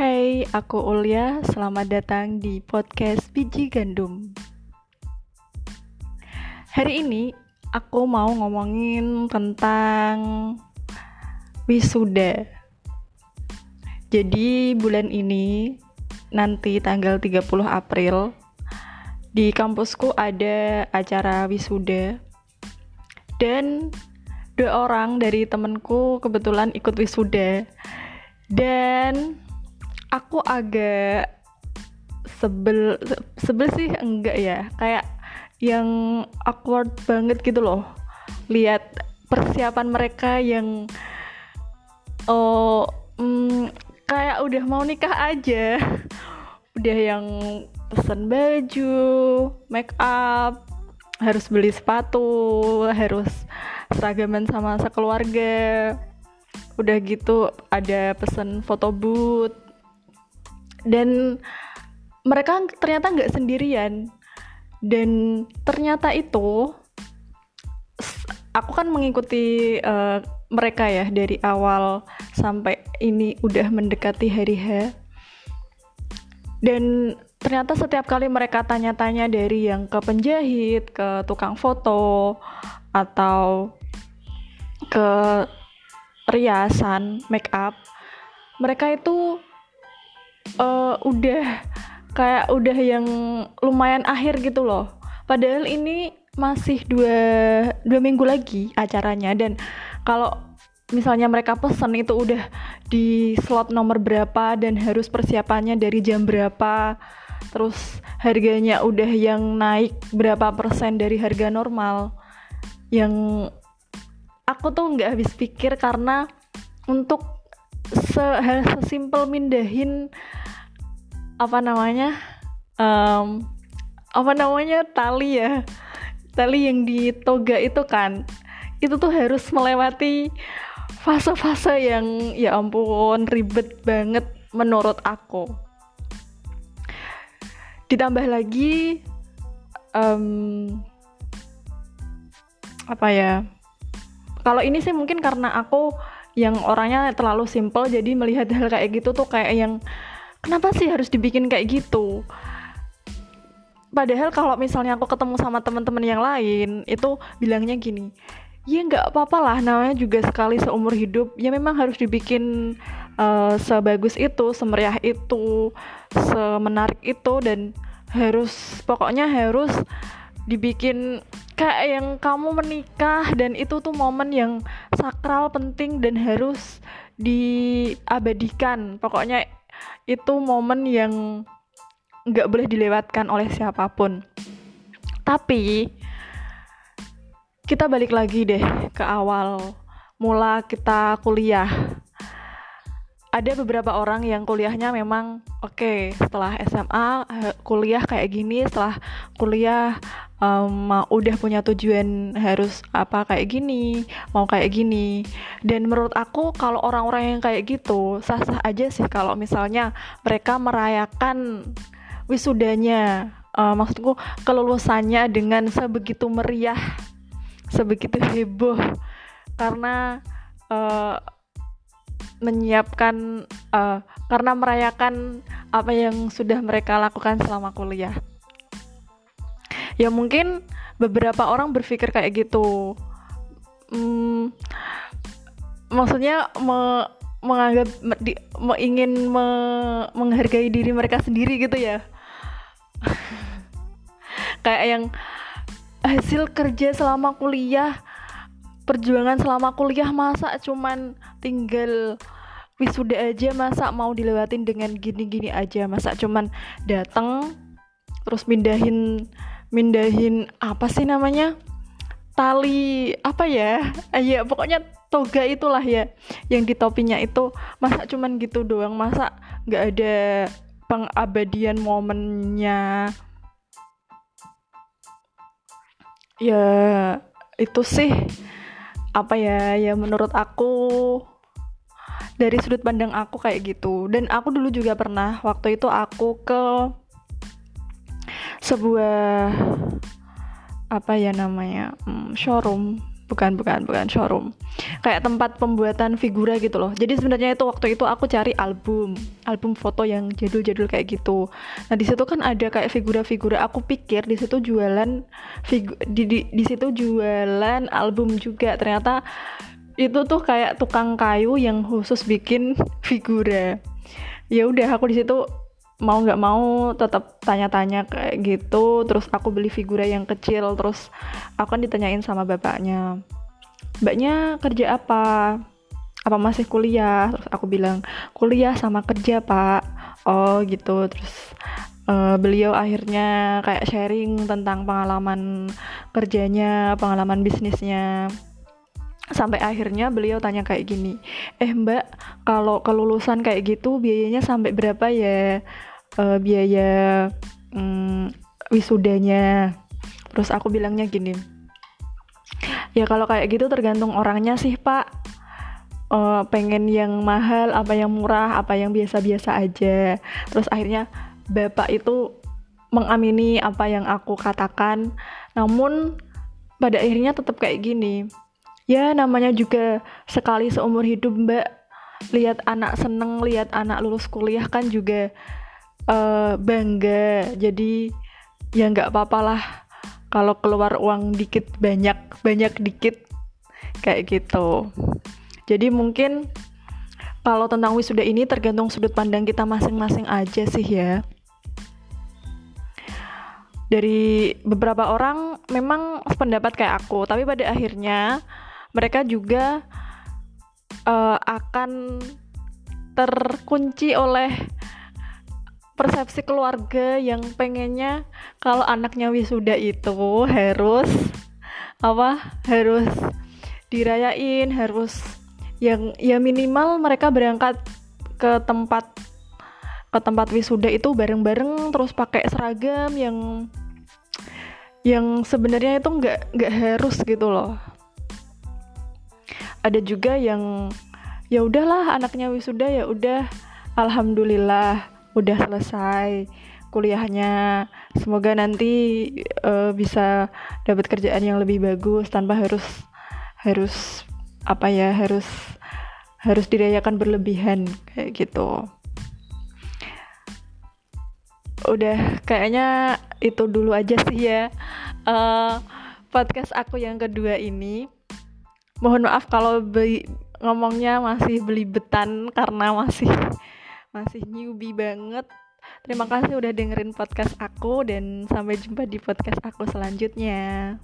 Hai, aku Ulia. Selamat datang di podcast Biji Gandum. Hari ini aku mau ngomongin tentang wisuda. Jadi bulan ini nanti tanggal 30 April di kampusku ada acara wisuda. Dan dua orang dari temenku kebetulan ikut wisuda. Dan aku agak sebel sebel sih enggak ya. Kayak yang awkward banget gitu loh. Lihat persiapan mereka yang oh mm, kayak udah mau nikah aja. Udah yang pesen baju make up harus beli sepatu harus seragaman sama sekeluarga. Udah gitu ada pesen foto booth dan mereka ternyata nggak sendirian. Dan ternyata itu aku kan mengikuti uh, mereka ya dari awal sampai ini udah mendekati hari H. Dan ternyata setiap kali mereka tanya-tanya dari yang ke penjahit ke tukang foto atau ke riasan make up mereka itu uh, udah kayak udah yang lumayan akhir gitu loh. Padahal ini masih dua dua minggu lagi acaranya. Dan kalau misalnya mereka pesen itu udah di slot nomor berapa dan harus persiapannya dari jam berapa terus harganya udah yang naik berapa persen dari harga normal yang aku tuh nggak habis pikir karena untuk se sesimpel mindahin apa namanya um, apa namanya tali ya. Tali yang di toga itu kan. Itu tuh harus melewati fase-fase yang ya ampun ribet banget menurut aku. Ditambah lagi um, apa ya kalau ini sih mungkin karena aku yang orangnya terlalu simple jadi melihat hal kayak gitu tuh kayak yang kenapa sih harus dibikin kayak gitu? Padahal kalau misalnya aku ketemu sama teman-teman yang lain itu bilangnya gini ya nggak apa-apa lah namanya juga sekali seumur hidup. Ya memang harus dibikin uh, sebagus itu semeriah itu semenarik itu dan harus pokoknya harus dibikin kayak yang kamu menikah. Dan itu tuh momen yang sakral penting dan harus diabadikan. Pokoknya itu momen yang nggak boleh dilewatkan oleh siapa pun. Tapi kita balik lagi deh ke awal mula kita kuliah. Ada beberapa orang yang kuliahnya memang oke okay, setelah SMA kuliah kayak gini setelah kuliah um, udah punya tujuan harus apa kayak gini mau kayak gini. Dan menurut aku kalau orang-orang yang kayak gitu sah-sah aja sih kalau misalnya mereka merayakan wisudanya. Uh, maksudku kelulusannya dengan sebegitu meriah sebegitu heboh. Karena uh, menyiapkan uh, karena merayakan apa yang sudah mereka lakukan selama kuliah. Ya mungkin beberapa orang berpikir kayak gitu. Hmm, maksudnya me, menganggap di, me, ingin me, menghargai diri mereka sendiri gitu ya. kayak yang hasil kerja selama kuliah perjuangan selama kuliah masa cuman tinggal wisuda aja masa mau dilewatin dengan gini-gini aja masa cuman datang terus mindahin mindahin apa sih namanya? Tali apa ya? Ya pokoknya toga itulah ya yang di topinya itu. Masa cuman gitu doang masa nggak ada pengabadian momennya. Ya itu sih apa ya ya menurut aku dari sudut pandang aku kayak gitu. Dan aku dulu juga pernah waktu itu aku ke sebuah apa ya namanya hmm, showroom. Bukan bukan bukan showroom. Kayak tempat pembuatan figura gitu loh. Jadi sebenarnya itu waktu itu aku cari album. Album foto yang jadul-jadul kayak gitu. Nah di situ kan ada kayak figura-figura. Aku pikir di situ jualan figu di di, di situ jualan album juga. Ternyata itu tuh kayak tukang kayu yang khusus bikin figura. Ya udah aku di situ mau nggak mau tetap tanya-tanya kayak gitu. Terus aku beli figura yang kecil terus aku kan ditanyain sama bapaknya mbaknya kerja apa? Apa masih kuliah? Terus aku bilang kuliah sama kerja pak. Oh gitu. Terus uh, beliau akhirnya kayak sharing tentang pengalaman kerjanya pengalaman bisnisnya. Sampai akhirnya beliau tanya kayak gini eh mbak kalau kelulusan kayak gitu biayanya sampai berapa ya uh, biaya um, wisudanya. Terus aku bilangnya gini ya kalau kayak gitu tergantung orangnya sih pak. Uh, pengen yang mahal apa yang murah apa yang biasa-biasa aja. Terus akhirnya bapak itu mengamini apa yang aku katakan. Namun pada akhirnya tetap kayak gini. Ya namanya juga sekali seumur hidup mbak. Lihat anak seneng lihat anak lulus kuliah kan juga uh, bangga. Jadi ya nggak apa lah kalau keluar uang dikit banyak banyak dikit kayak gitu. Jadi mungkin kalau tentang wisuda ini tergantung sudut pandang kita masing-masing aja sih ya. Dari beberapa orang memang pendapat kayak aku tapi pada akhirnya mereka juga uh, akan terkunci oleh persepsi keluarga yang pengennya kalau anaknya wisuda itu harus apa harus dirayain harus yang ya minimal mereka berangkat ke tempat ke tempat wisuda itu bareng-bareng terus pakai seragam yang yang sebenarnya itu nggak nggak harus gitu loh. Ada juga yang ya udahlah anaknya wisuda ya udah alhamdulillah udah selesai kuliahnya. Semoga nanti uh, bisa dapat kerjaan yang lebih bagus tanpa harus harus apa ya harus harus dirayakan berlebihan kayak gitu. Udah kayaknya itu dulu aja sih ya uh, podcast aku yang kedua ini. Mohon maaf kalau ngomongnya masih belibetan karena masih masih newbie banget. Terima kasih udah dengerin podcast aku dan sampai jumpa di podcast aku selanjutnya.